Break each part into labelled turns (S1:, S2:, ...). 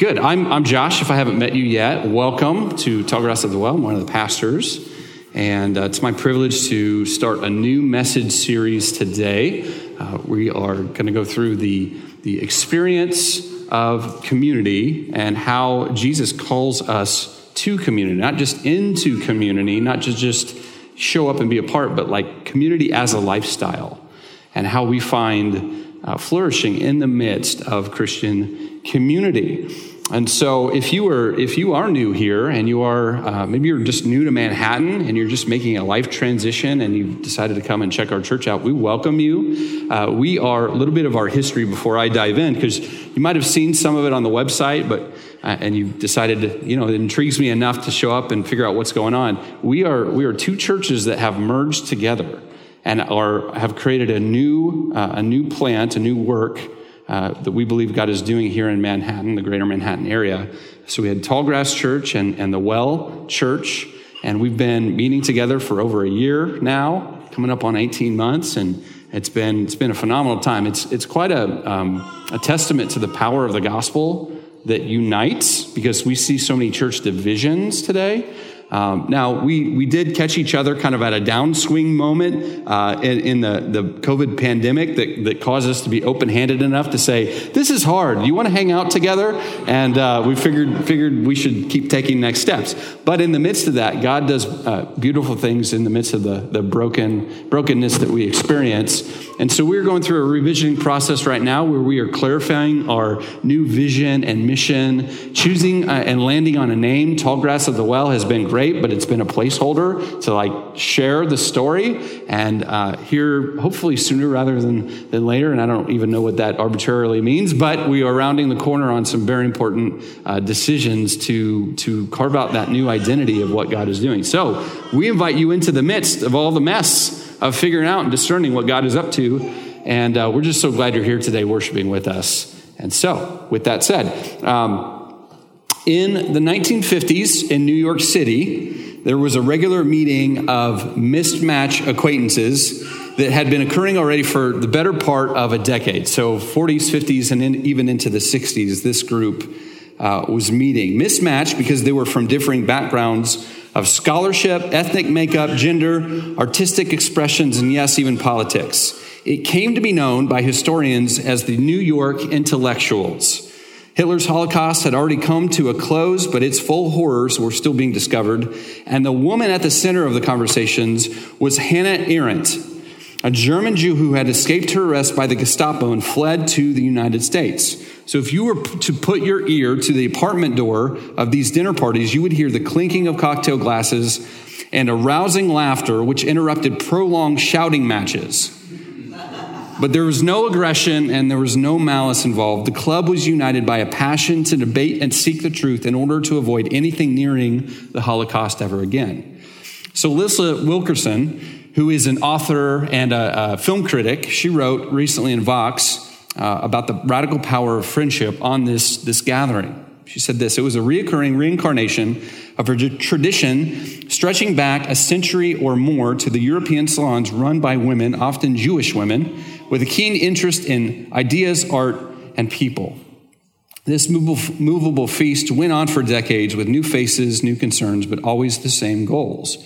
S1: Good. I'm, I'm Josh. If I haven't met you yet, welcome to Tallgrass of the Well. I'm one of the pastors. And uh, it's my privilege to start a new message series today. Uh, we are going to go through the, the experience of community and how Jesus calls us to community, not just into community, not just, just show up and be a part, but like community as a lifestyle and how we find uh, flourishing in the midst of Christian community. And so, if you are if you are new here and you are uh, maybe you're just new to Manhattan and you're just making a life transition and you've decided to come and check our church out, we welcome you. Uh, we are a little bit of our history before I dive in because you might have seen some of it on the website, but uh, and you decided to, you know it intrigues me enough to show up and figure out what's going on. We are we are two churches that have merged together and are have created a new uh, a new plant, a new work uh, that we believe God is doing here in Manhattan, the greater Manhattan area. So we had Tallgrass Church and, and the Well Church, and we've been meeting together for over a year now, coming up on 18 months, and it's been, it's been a phenomenal time. It's, it's quite a, um, a testament to the power of the gospel that unites because we see so many church divisions today. Um, now, we, we did catch each other kind of at a downswing moment uh, in, in, the, the COVID pandemic that, that caused us to be open handed enough to say, This is hard. You want to hang out together? And uh, we figured, figured we should keep taking next steps. But in the midst of that, God does uh, beautiful things in the midst of the, the broken, brokenness that we experience. And so we're going through a revisioning process right now where we are clarifying our new vision and mission. Choosing uh, and landing on a name, Tallgrass of the Well, has been great, but it's been a placeholder to like share the story and uh, hear hopefully sooner rather than, than later. And I don't even know what that arbitrarily means, but we are rounding the corner on some very important uh, decisions to, to carve out that new identity of what God is doing. So we invite you into the midst of all the mess of figuring out and discerning what God is up to. And uh, we're just so glad you're here today worshiping with us. And so, with that said, um, in the 1950s in New York City, there was a regular meeting of mismatch acquaintances that had been occurring already for the better part of a decade. So, 40s, 50s, and in, even into the 60s, this group uh, was meeting. Mismatched because they were from differing backgrounds of scholarship, ethnic makeup, gender, artistic expressions, and yes, even politics. It came to be known by historians as the New York intellectuals. Hitler's Holocaust had already come to a close, but its full horrors were still being discovered. And the woman at the center of the conversations was Hannah Arendt, a German Jew who had escaped her arrest by the Gestapo and fled to the United States. So, if you were to put your ear to the apartment door of these dinner parties, you would hear the clinking of cocktail glasses and a rousing laughter which interrupted prolonged shouting matches. But there was no aggression and there was no malice involved. The club was united by a passion to debate and seek the truth in order to avoid anything nearing the Holocaust ever again. So, Lisa Wilkinson, who is an author and a, a film critic, she wrote recently in Vox uh, about the radical power of friendship on this, this gathering. She said this it was a reoccurring reincarnation of a tradition stretching back a century or more to the European salons run by women, often Jewish women, with a keen interest in ideas, art, and people. This movable, feast went on for decades with new faces, new concerns, but always the same goals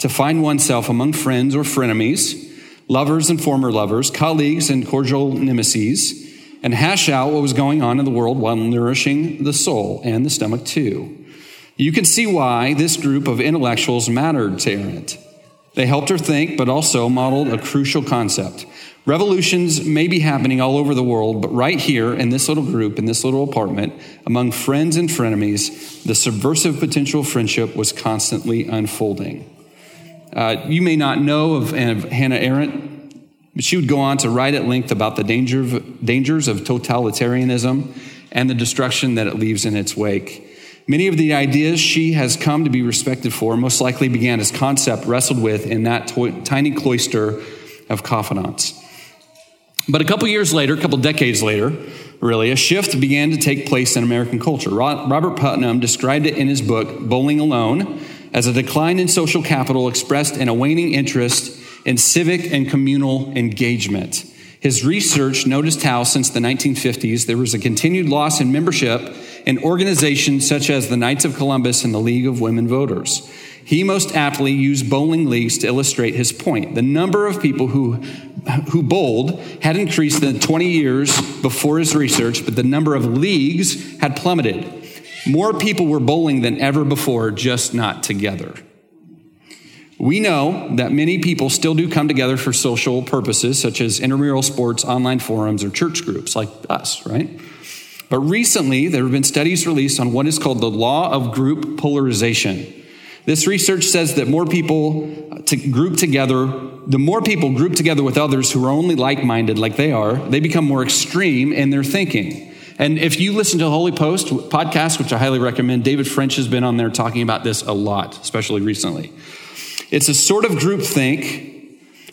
S1: to find oneself among friends or frenemies, lovers and former lovers, colleagues and cordial nemesis, and hash out what was going on in the world while nourishing the soul and the stomach too. You can see why this group of intellectuals mattered to Arendt. They helped her think, but also modeled a crucial concept. Revolutions may be happening all over the world, but right here in this little group, in this little apartment, among friends and frenemies, the subversive potential friendship was constantly unfolding. Uh, you may not know of, of, Hannah Arendt, but she would go on to write at length about the danger of, dangers of totalitarianism and the destruction that it leaves in its wake. Many of the ideas she has come to be respected for most likely began as concept wrestled with in that to- tiny cloister of confidants. But a couple years later, a couple decades later, really, a shift began to take place in American culture. Robert Putnam described it in his book, Bowling Alone, as a decline in social capital expressed in a waning interest in civic and communal engagement. His research noticed how, since the 1950s, there was a continued loss in membership in organizations such as the Knights of Columbus and the League of Women Voters. He most aptly used bowling leagues to illustrate his point. The number of people who, who bowled had increased in 20 years before his research, but the number of leagues had plummeted. More people were bowling than ever before, just not together. We know that many people still do come together for social purposes, such as intramural sports, online forums, or church groups like us, right? But recently, there have been studies released on what is called the law of group polarization. This research says that more people uh, to group together, the more people group together with others who are only like minded like they are, they become more extreme in their thinking. And if you listen to the Holy Post podcast, which I highly recommend, David French has been on there talking about this a lot, especially recently. It's a sort of group think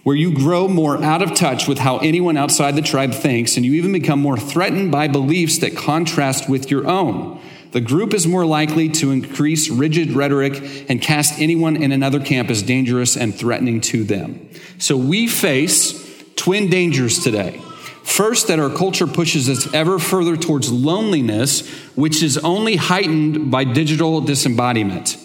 S1: where you grow more out of touch with how anyone outside the tribe thinks, and you even become more threatened by beliefs that contrast with your own. The group is more likely to increase rigid rhetoric and cast anyone in another camp as dangerous and threatening to them. So we face twin dangers today. First, that our culture pushes us ever further towards loneliness, which is only heightened by digital disembodiment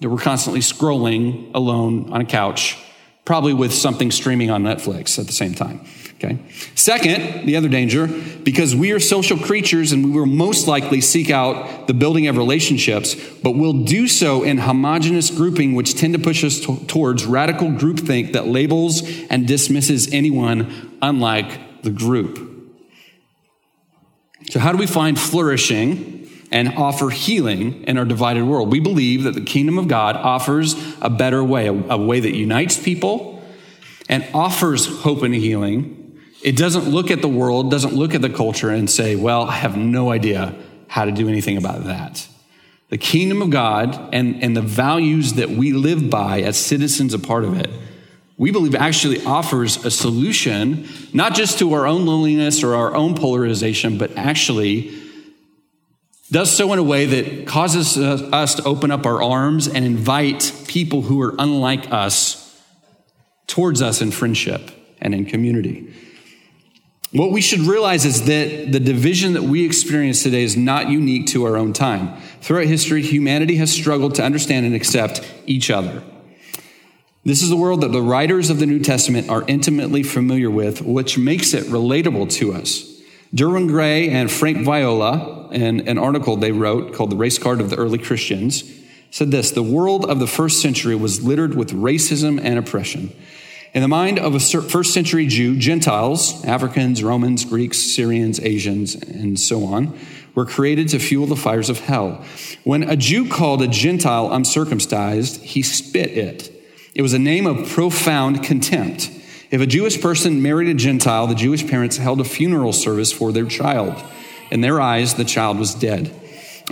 S1: that we're constantly scrolling alone on a couch, probably with something streaming on Netflix at the same time. Okay. Second, the other danger, because we are social creatures and we will most likely seek out the building of relationships, but we'll do so in homogenous grouping, which tend to push us to- towards radical groupthink that labels and dismisses anyone unlike the group. So, how do we find flourishing and offer healing in our divided world. We believe that the kingdom of God offers a better way, a, a, way that unites people and offers hope and healing. It doesn't look at the world, doesn't look at the culture and say, well, I have no idea how to do anything about that. The kingdom of God and, and the values that we live by as citizens, a part of it, we believe actually offers a solution, not just to our own loneliness or our own polarization, but actually does so in a way that causes uh, us to open up our arms and invite people who are unlike us towards us in friendship and in community. What we should realize is that the division that we experience today is not unique to our own time. Throughout history, humanity has struggled to understand and accept each other. This is a world that the writers of the New Testament are intimately familiar with, which makes it relatable to us. Derwin Gray and Frank Viola, an article they wrote called The Race Card of the Early Christians, said this The world of the first century was littered with racism and oppression. In the mind of a first century Jew, Gentiles, Africans, Romans, Greeks, Syrians, Asians, and so on, were created to fuel the fires of hell. When a Jew called a Gentile uncircumcised, he spit it. It was a name of profound contempt. If a Jewish person married a Gentile, the Jewish parents held a funeral service for their child. In their eyes, the child was dead.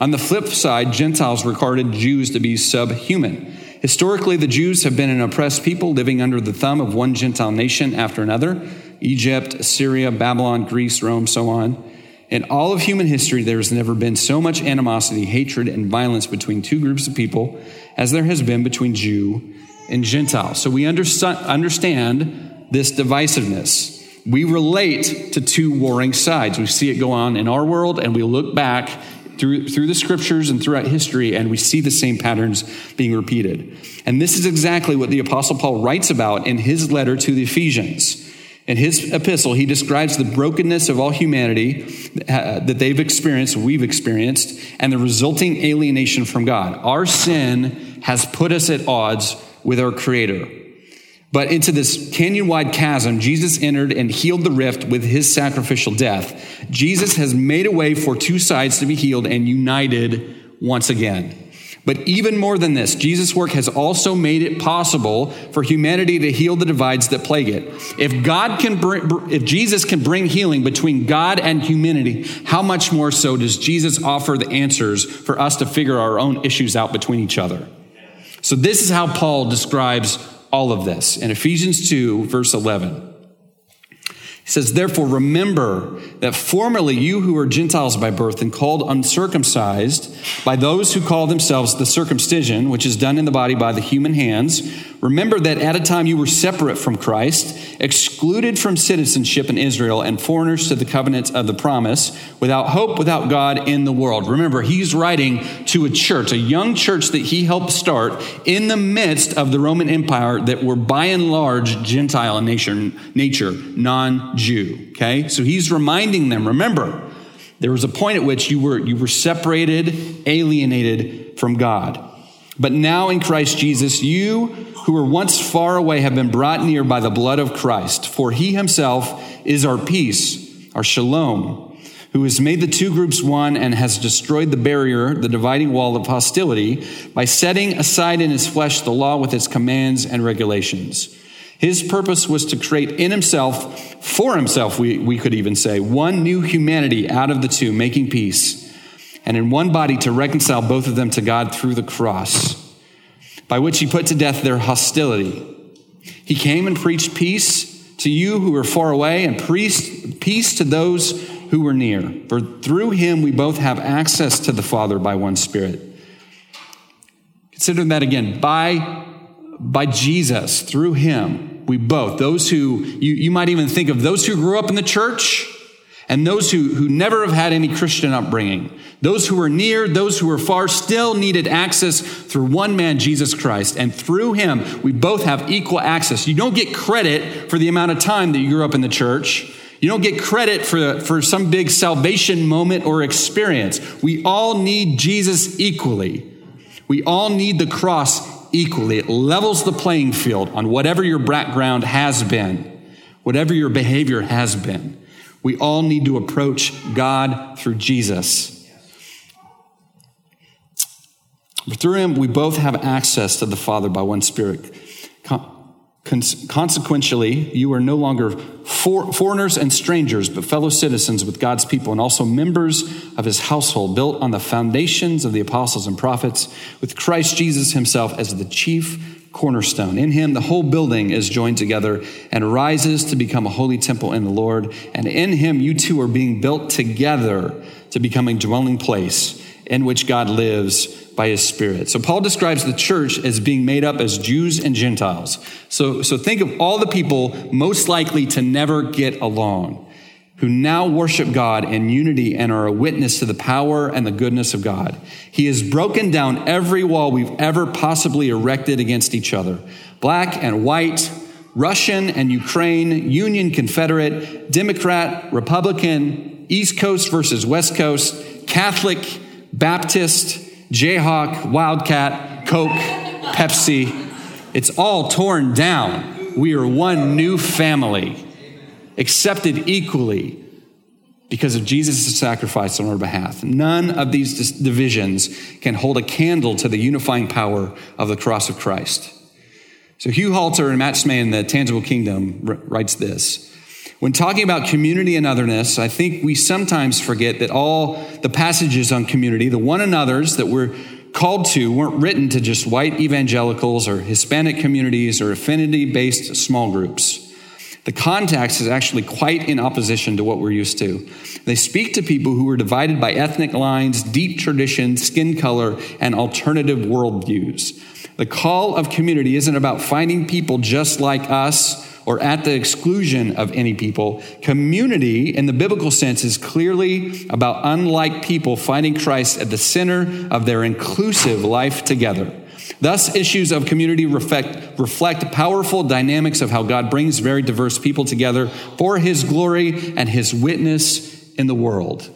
S1: On the flip side, Gentiles regarded Jews to be subhuman. Historically, the Jews have been an oppressed people living under the thumb of one Gentile nation after another Egypt, Syria, Babylon, Greece, Rome, so on. In all of human history, there has never been so much animosity, hatred, and violence between two groups of people as there has been between Jew and Gentile. So we understand this divisiveness. We relate to two warring sides. We see it go on in our world, and we look back through, through the scriptures and throughout history, and we see the same patterns being repeated. And this is exactly what the Apostle Paul writes about in his letter to the Ephesians. In his epistle, he describes the brokenness of all humanity uh, that they've experienced, we've experienced, and the resulting alienation from God. Our sin has put us at odds with our Creator. But into this canyon wide chasm, Jesus entered and healed the rift with his sacrificial death. Jesus has made a way for two sides to be healed and united once again. But even more than this, Jesus' work has also made it possible for humanity to heal the divides that plague it. If God can bring, if Jesus can bring healing between God and humanity, how much more so does Jesus offer the answers for us to figure our own issues out between each other? So this is how Paul describes all of this in Ephesians 2, verse 11. He says, Therefore, remember that formerly you who were Gentiles by birth and called uncircumcised by those who call themselves the circumcision, which is done in the body by the human hands, Remember that at a time you were separate from Christ, excluded from citizenship in Israel, and foreigners to the covenants of the promise, without hope, without God in the world. Remember, he's writing to a church, a young church that he helped start in the midst of the Roman Empire that were by and large Gentile in nature, nature non Jew. Okay? So he's reminding them remember, there was a point at which you were, you were separated, alienated from God. But now in Christ Jesus, you who were once far away have been brought near by the blood of Christ, for he himself is our peace, our shalom, who has made the two groups one and has destroyed the barrier, the dividing wall of hostility, by setting aside in his flesh the law with its commands and regulations. His purpose was to create in himself, for himself, we, we could even say, one new humanity out of the two, making peace, and in one body to reconcile both of them to God through the cross by which he put to death their hostility. He came and preached peace to you who were far away and peace to those who were near. For through him we both have access to the Father by one Spirit. Consider that again. By, by Jesus, through him, we both, those who, you, you might even think of those who grew up in the church and those who, who never have had any Christian upbringing, those who are near, those who are far, still needed access through one man, Jesus Christ. And through him, we both have equal access. You don't get credit for the amount of time that you grew up in the church. You don't get credit for, for some big salvation moment or experience. We all need Jesus equally. We all need the cross equally. It levels the playing field on whatever your background has been, whatever your behavior has been. We all need to approach God through Jesus. But Through him, we both have access to the Father by one Spirit. Consequentially, you are no longer for, foreigners and strangers, but fellow citizens with God's people and also members of his household, built on the foundations of the apostles and prophets, with Christ Jesus himself as the chief cornerstone. In him, the whole building is joined together and rises to become a holy temple in the Lord. And in him, you two are being built together to become a dwelling place in which God lives by his spirit. So Paul describes the church as being made up as Jews and Gentiles. So, so think of all the people most likely to never get along who now worship God in unity and are a witness to the power and the goodness of God. He has broken down every wall we've ever possibly erected against each other black and white, Russian and Ukraine, Union, Confederate, Democrat, Republican, East Coast versus West Coast, Catholic, Baptist, Jayhawk, Wildcat, Coke, Pepsi. It's all torn down. We are one new family accepted equally because of Jesus' sacrifice on our behalf. None of these divisions can hold a candle to the unifying power of the cross of Christ. So Hugh Halter and Matt Smay in The Tangible Kingdom writes this. When talking about community and otherness, I think we sometimes forget that all the passages on community, the one another's that we're called to, weren't written to just white evangelicals or Hispanic communities or affinity based small groups. The context is actually quite in opposition to what we're used to. They speak to people who are divided by ethnic lines, deep traditions, skin color, and alternative worldviews. The call of community isn't about finding people just like us or at the exclusion of any people. Community, in the biblical sense, is clearly about unlike people finding Christ at the center of their inclusive life together. Thus, issues of community reflect, reflect powerful dynamics of how God brings very diverse people together for his glory and his witness in the world.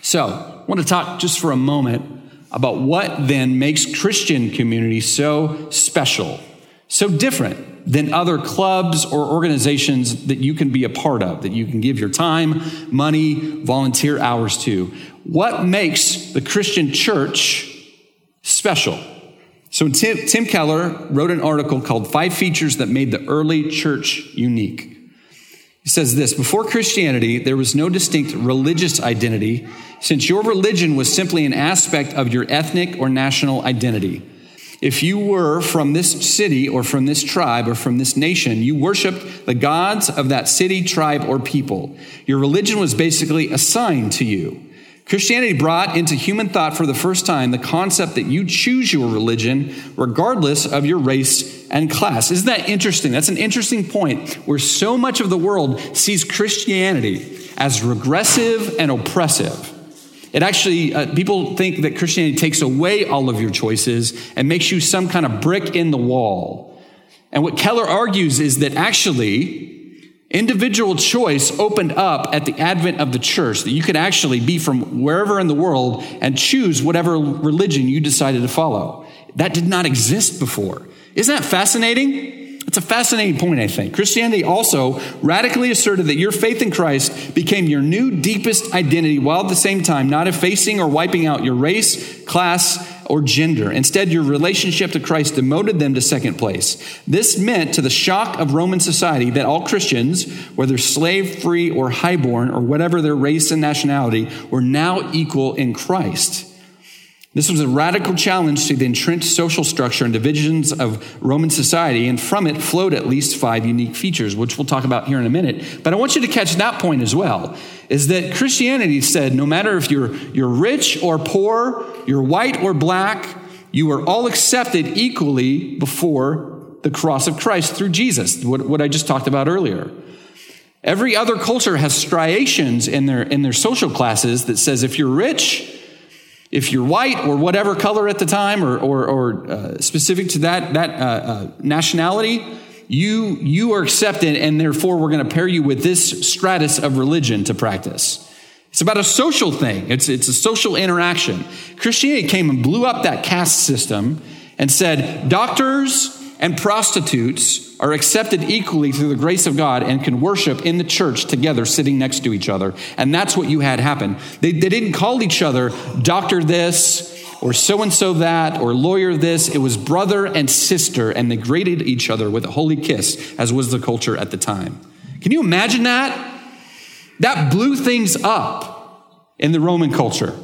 S1: So, I want to talk just for a moment about what then makes Christian community so special, so different than other clubs or organizations that you can be a part of, that you can give your time, money, volunteer hours to. What makes the Christian church special? So Tim, Tim Keller wrote an article called Five Features That Made the Early Church Unique. He says this Before Christianity, there was no distinct religious identity, since your religion was simply an aspect of your ethnic or national identity. If you were from this city or from this tribe or from this nation, you worshiped the gods of that city, tribe, or people. Your religion was basically assigned to you. Christianity brought into human thought for the first time the concept that you choose your religion regardless of your race and class. Isn't that interesting? That's an interesting point where so much of the world sees Christianity as regressive and oppressive. It actually, uh, people think that Christianity takes away all of your choices and makes you some kind of brick in the wall. And what Keller argues is that actually, Individual choice opened up at the advent of the church, that you could actually be from wherever in the world and choose whatever religion you decided to follow. That did not exist before. Isn't that fascinating? It's a fascinating point, I think. Christianity also radically asserted that your faith in Christ became your new deepest identity while at the same time not effacing or wiping out your race, class, or gender. Instead, your relationship to Christ demoted them to second place. This meant, to the shock of Roman society, that all Christians, whether slave free or highborn or whatever their race and nationality, were now equal in Christ. This was a radical challenge to the entrenched social structure and divisions of Roman society, and from it flowed at least five unique features, which we'll talk about here in a minute. But I want you to catch that point as well is that Christianity said no matter if you're, you're rich or poor, you're white or black, you are all accepted equally before the cross of Christ through Jesus, what, what I just talked about earlier. Every other culture has striations in their, in their social classes that says if you're rich, if you're white or whatever color at the time or, or, or uh, specific to that, that uh, uh, nationality, you, you are accepted and therefore we're going to pair you with this stratus of religion to practice. It's about a social thing. It's, it's a social interaction. Christianity came and blew up that caste system and said doctors and prostitutes are accepted equally through the grace of God and can worship in the church together, sitting next to each other. And that's what you had happen. They, they didn't call each other doctor this or so and so that or lawyer this. It was brother and sister, and they graded each other with a holy kiss, as was the culture at the time. Can you imagine that? That blew things up in the Roman culture.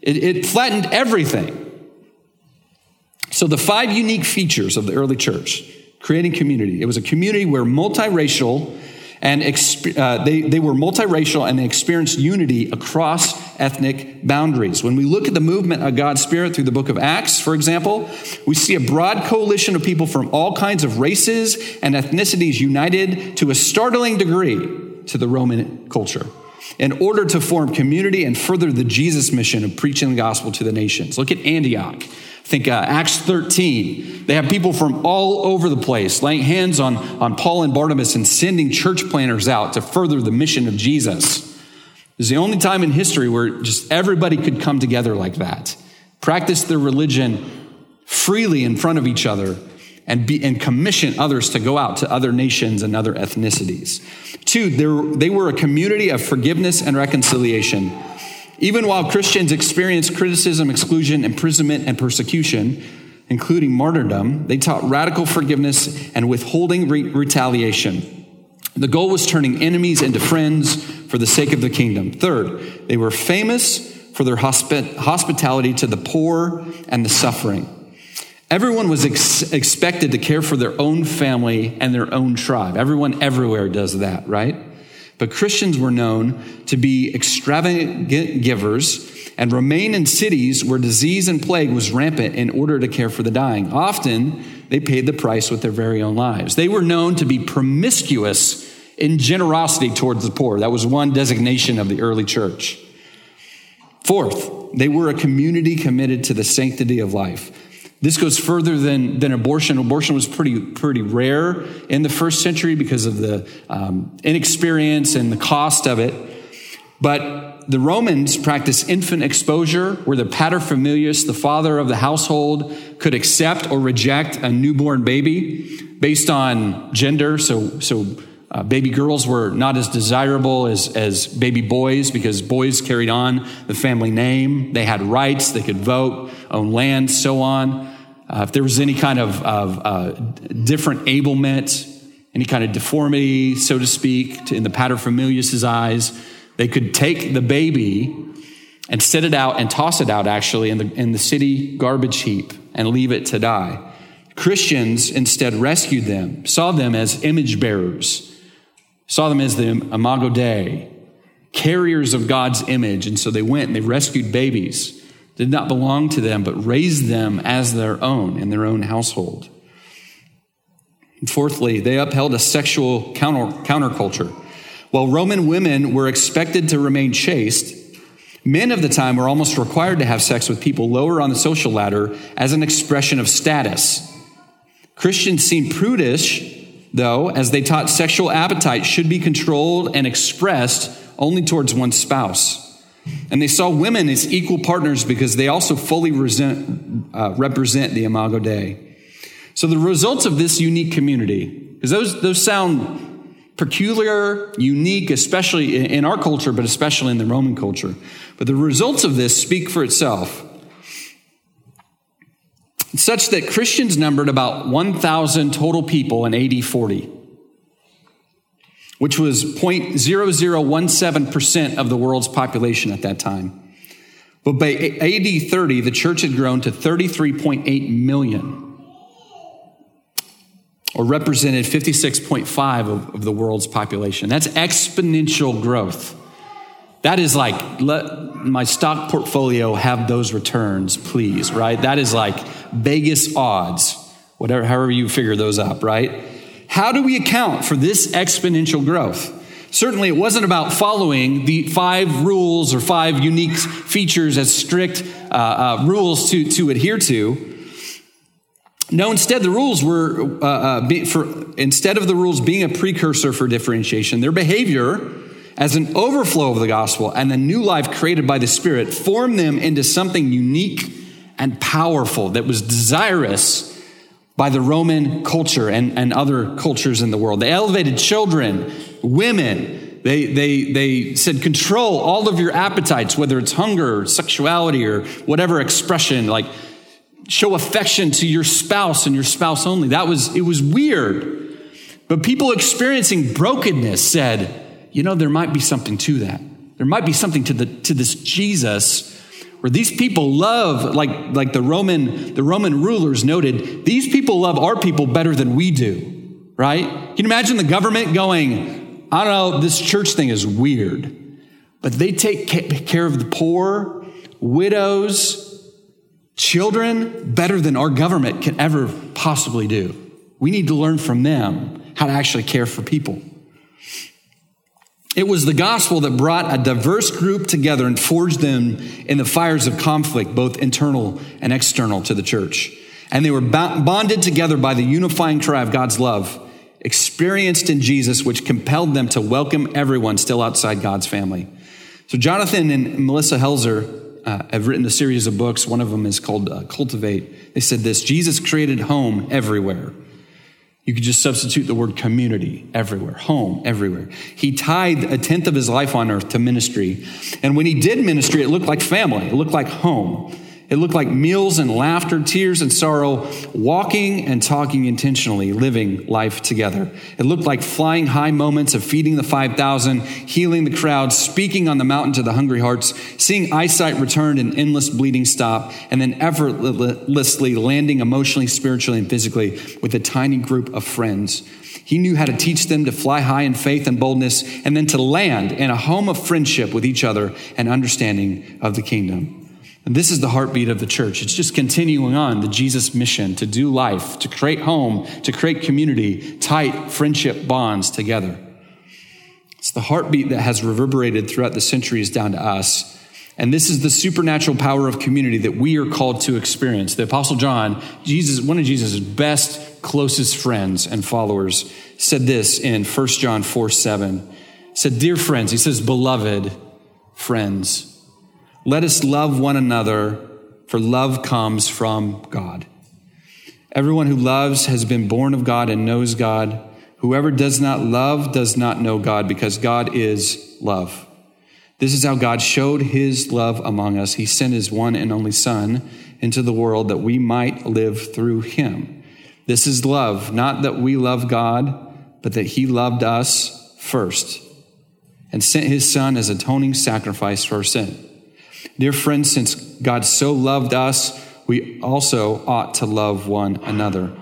S1: It, it flattened everything. So, the five unique features of the early church creating community. It was a community where multiracial and uh, they, they were multiracial and they experienced unity across ethnic boundaries. When we look at the movement of God's Spirit through the book of Acts, for example, we see a broad coalition of people from all kinds of races and ethnicities united to a startling degree to the Roman culture in order to form community and further the Jesus mission of preaching the gospel to the nations. Look at Antioch. Think uh, Acts 13. They have people from all over the place laying hands on, on Paul and Barnabas and sending church planners out to further the mission of Jesus. It's the only time in history where just everybody could come together like that, practice their religion freely in front of each other, and, be, and commission others to go out to other nations and other ethnicities. Two, they were a community of forgiveness and reconciliation. Even while Christians experienced criticism, exclusion, imprisonment, and persecution, including martyrdom, they taught radical forgiveness and withholding re- retaliation. The goal was turning enemies into friends for the sake of the kingdom. Third, they were famous for their hospi- hospitality to the poor and the suffering. Everyone was ex- expected to care for their own family and their own tribe. Everyone everywhere does that, right? But Christians were known to be extravagant givers and remain in cities where disease and plague was rampant in order to care for the dying. Often, they paid the price with their very own lives. They were known to be promiscuous in generosity towards the poor. That was one designation of the early church. Fourth, they were a community committed to the sanctity of life. This goes further than, than abortion. Abortion was pretty, pretty rare in the first century because of the um, inexperience and the cost of it. But the Romans practiced infant exposure, where the paterfamilias, the father of the household, could accept or reject a newborn baby based on gender. So, so uh, baby girls were not as desirable as, as baby boys because boys carried on the family name. They had rights, they could vote, own land, so on. Uh, if there was any kind of, of uh, different ablement, any kind of deformity, so to speak, to, in the paterfamilias' eyes, they could take the baby and set it out and toss it out actually in the, in the city garbage heap and leave it to die. Christians instead rescued them, saw them as image bearers, saw them as the imago Dei, carriers of God's image. And so they went and they rescued babies, did not belong to them, but raised them as their own in their own household. And fourthly, they upheld a sexual counter, counterculture. While Roman women were expected to remain chaste, men of the time were almost required to have sex with people lower on the social ladder as an expression of status. Christians seemed prudish, though, as they taught sexual appetite should be controlled and expressed only towards one's spouse. And they saw women as equal partners because they also fully resent, uh, represent the Imago Dei. So the results of this unique community, because those, those sound peculiar, unique, especially in our culture, but especially in the Roman culture. But the results of this speak for itself such that Christians numbered about 1,000 total people in AD 40, which was 0.0017% of the world's population at that time. But by AD 30, the church had grown to 33.8 million, or represented 56.5 of, of the world's population. That's exponential growth. That is like, let my stock portfolio have those returns, please, right? That is like Vegas odds, whatever, however you figure those up, right? How do we account for this exponential growth? Certainly, it wasn't about following the five rules or five unique features as strict uh, uh, rules to, to adhere to. No, instead, the rules were, uh, uh for, instead of the rules being a precursor for differentiation, their behavior as an overflow of the gospel and the new life created by the Spirit formed them into something unique and powerful that was desirous by the Roman culture and, and other cultures in the world. They elevated children, women. They, they, they said, control all of your appetites, whether it's hunger, or sexuality, or whatever expression, like show affection to your spouse and your spouse only. That was, it was weird. But people experiencing brokenness said, you know, there might be something to that. There might be something to, the, to this Jesus where these people love, like, like the, Roman, the Roman rulers noted, these people love our people better than we do, right? Can you imagine the government going, I don't know, this church thing is weird, but they take care of the poor, widows, children better than our government can ever possibly do. We need to learn from them how to actually care for people. It was the gospel that brought a diverse group together and forged them in the fires of conflict, both internal and external to the church. And they were bonded together by the unifying cry of God's love, experienced in Jesus, which compelled them to welcome everyone still outside God's family. So, Jonathan and Melissa Helser uh, have written a series of books. One of them is called uh, Cultivate. They said this Jesus created home everywhere. You could just substitute the word community everywhere, home everywhere. He tied a tenth of his life on earth to ministry. And when he did ministry, it looked like family, it looked like home. It looked like meals and laughter, tears and sorrow, walking and talking intentionally, living life together. It looked like flying high moments of feeding the 5,000, healing the crowd, speaking on the mountain to the hungry hearts, seeing eyesight return and endless bleeding stop, and then effortlessly landing emotionally, spiritually, and physically with a tiny group of friends. He knew how to teach them to fly high in faith and boldness, and then to land in a home of friendship with each other and understanding of the kingdom. And this is the heartbeat of the church. It's just continuing on the Jesus mission to do life, to create home, to create community, tight friendship bonds together. It's the heartbeat that has reverberated throughout the centuries down to us. And this is the supernatural power of community that we are called to experience. The Apostle John, Jesus, one of Jesus' best, closest friends and followers, said this in 1 John 4 7. He said, Dear friends, he says, beloved friends. Let us love one another, for love comes from God. Everyone who loves has been born of God and knows God. Whoever does not love does not know God, because God is love. This is how God showed his love among us. He sent his one and only Son into the world that we might live through him. This is love, not that we love God, but that he loved us first and sent his Son as atoning sacrifice for our sin. Dear friends, since God so loved us, we also ought to love one another.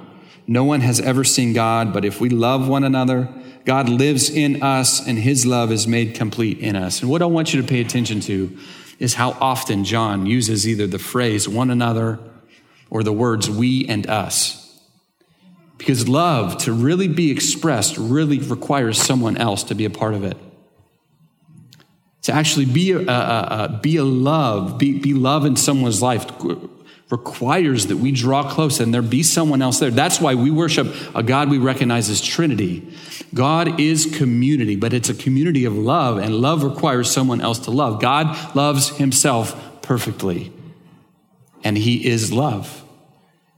S1: No one has ever seen God, but if we love one another, God lives in us and his love is made complete in us. And what I want you to pay attention to is how often John uses either the phrase one another or the words we and us. Because love, to really be expressed, really requires someone else to be a part of it. To actually be a, a, a be a love, be, be love in someone's life requires that we draw close and there be someone else there. That's why we worship a God we recognize as Trinity. God is community, but it's a community of love, and love requires someone else to love. God loves himself perfectly, and he is love.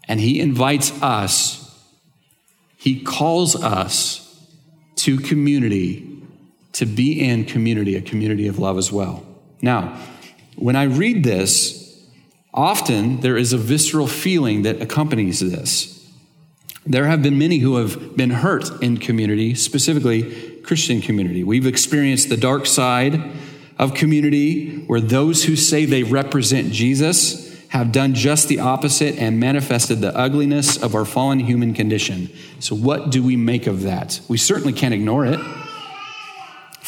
S1: And he invites us, he calls us to community to be in community, a community of love as well. Now, when I read this, Often there is a visceral feeling that accompanies this. There have been many who have been hurt in community, specifically Christian community. We've experienced the dark side of community where those who say they represent Jesus have done just the opposite and manifested the ugliness of our fallen human condition. So, what do we make of that? We certainly can't ignore it.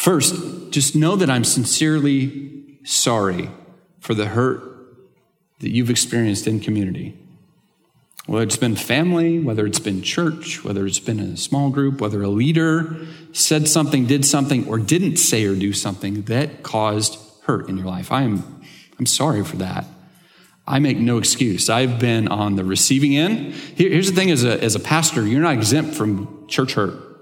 S1: First, just know that I'm sincerely sorry for the hurt that you've experienced in community. Whether it's been family, whether it's been church, whether it's been a small group, whether a leader said something, did something, or didn't say or do something that caused hurt in your life. I am I'm sorry for that. I make no excuse. I've been on the receiving end. here's the thing as a, as a pastor, you're not exempt from church hurt.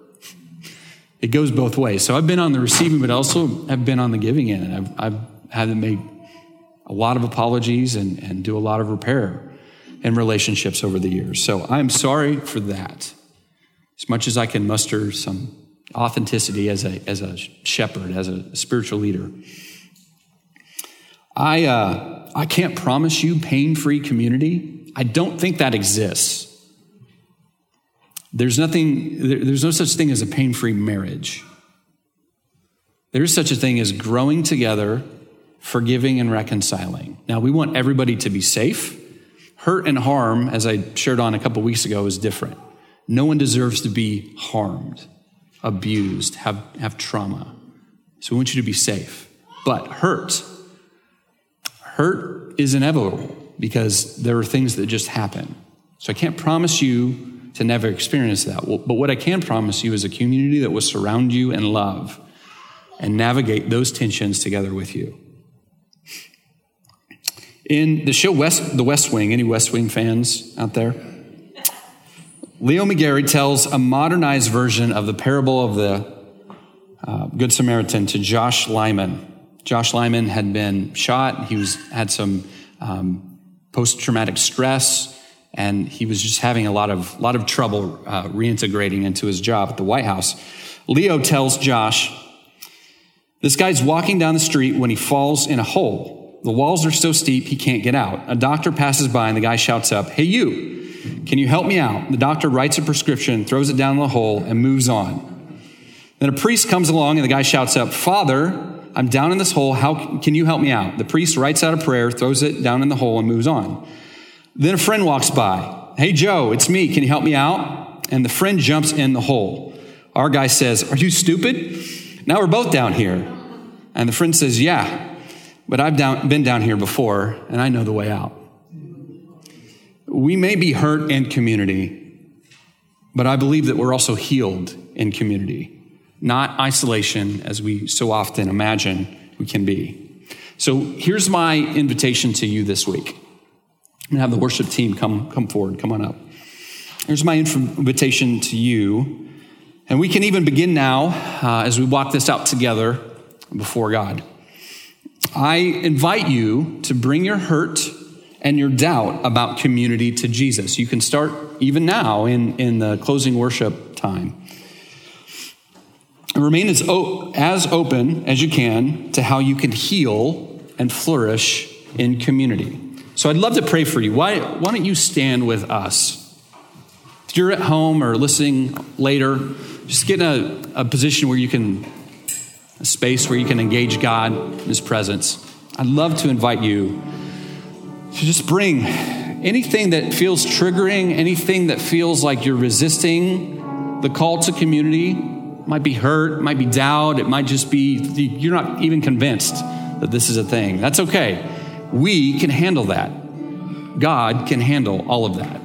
S1: It goes both ways. So I've been on the receiving, but also have been on the giving end. I've, I've had to make a lot of apologies and, and do a lot of repair in relationships over the years. So I'm sorry for that. As much as I can muster some authenticity as a, as a shepherd, as a spiritual leader. I, uh, I can't promise you pain free community. I don't think that exists. There's nothing, there's no such thing as a pain free marriage. There is such a thing as growing together forgiving and reconciling. Now, we want everybody to be safe. Hurt and harm, as I shared on a couple weeks ago, is different. No one deserves to be harmed, abused, have, have trauma. So we want you to be safe. But hurt, hurt is inevitable because there are things that just happen. So I can't promise you to never experience that. But what I can promise you is a community that will surround you in love and navigate those tensions together with you. In the show West, The West Wing, any West Wing fans out there? Leo McGarry tells a modernized version of the parable of the uh, Good Samaritan to Josh Lyman. Josh Lyman had been shot. He was had some um, post traumatic stress, and he was just having a lot of lot of trouble uh, reintegrating into his job at the White House. Leo tells Josh, "This guy's walking down the street when he falls in a hole." The walls are so steep he can't get out. A doctor passes by and the guy shouts up, Hey, you, can you help me out? The doctor writes a prescription, throws it down the hole, and moves on. Then a priest comes along and the guy shouts up, Father, I'm down in this hole. How can you help me out? The priest writes out a prayer, throws it down in the hole, and moves on. Then a friend walks by. Hey, Joe, it's me. Can you help me out? And the friend jumps in the hole. Our guy says, Are you stupid? Now we're both down here. And the friend says, Yeah. But I've down, been down here before, and I know the way out. We may be hurt in community, but I believe that we're also healed in community, not isolation as we so often imagine we can be. So here's my invitation to you this week. To have the worship team come, come forward. Come on up. Here's my invitation to you. And we can even begin now uh, as we walk this out together before God. I invite you to bring your hurt and your doubt about community to Jesus. You can start even now in, in the closing worship time. And remain as, as open as you can to how you can heal and flourish in community. So I'd love to pray for you. Why, why don't you stand with us? If you're at home or listening later, just get in a, a position where you can a space where you can engage God in His presence. I'd love to invite you to just bring anything that feels triggering, anything that feels like you're resisting the call to community, It might be hurt, might be doubt, it might just be you're not even convinced that this is a thing. That's okay. We can handle that. God can handle all of that.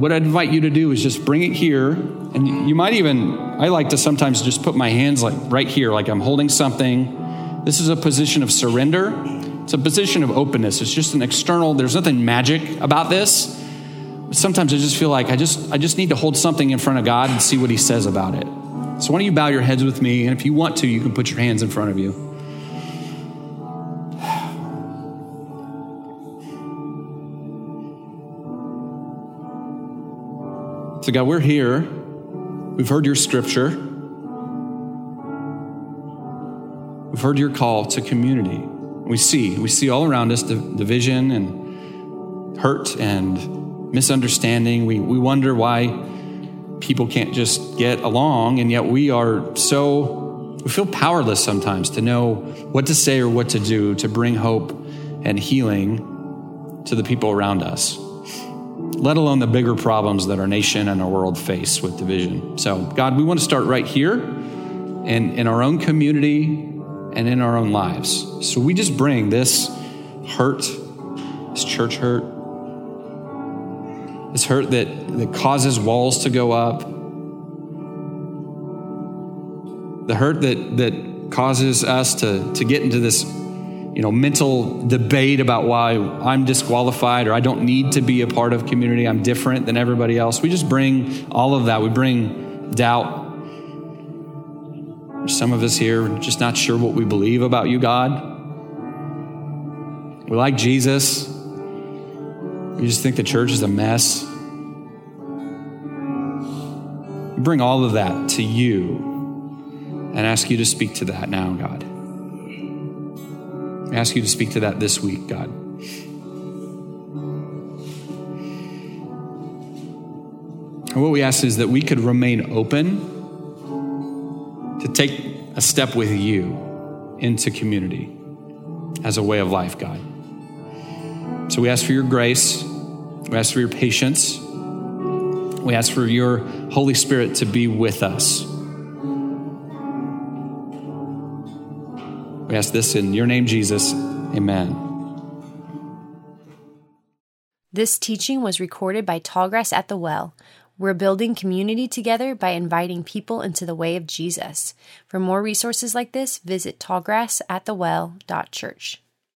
S1: What I'd invite you to do is just bring it here. And you might even, I like to sometimes just put my hands like right here, like I'm holding something. This is a position of surrender. It's a position of openness. It's just an external, there's nothing magic about this. Sometimes I just feel like I just I just need to hold something in front of God and see what he says about it. So why don't you bow your heads with me? And if you want to, you can put your hands in front of you. So, God, we're here. We've heard your scripture. We've heard your call to community. We see, we see all around us division and hurt and misunderstanding. We, we wonder why people can't just get along, and yet we are so, we feel powerless sometimes to know what to say or what to do to bring hope and healing to the people around us let alone the bigger problems that our nation and our world face with division. So, God, we want to start right here and in our own community and in our own lives. So we just bring this hurt, this church hurt, this hurt that, that causes walls to go up, the hurt that, that causes us to, to get into this you know, mental debate about why I'm disqualified or I don't need to be a part of community. I'm different than everybody else. We just bring all of that. We bring doubt. Some of us here just not sure what we believe about you, God. We like Jesus. We just think the church is a mess. We bring all of that to you and ask you to speak to that now, God. I ask you to speak to that this week, God. And what we ask is that we could remain open to take a step with you into community as a way of life, God. So we ask for your grace, we ask for your patience, we ask for your Holy Spirit to be with us. We ask this in your name, Jesus. Amen.
S2: This teaching was recorded by Tallgrass at the Well. We're building community together by inviting people into the way of Jesus. For more resources like this, visit tallgrassatthewell.church.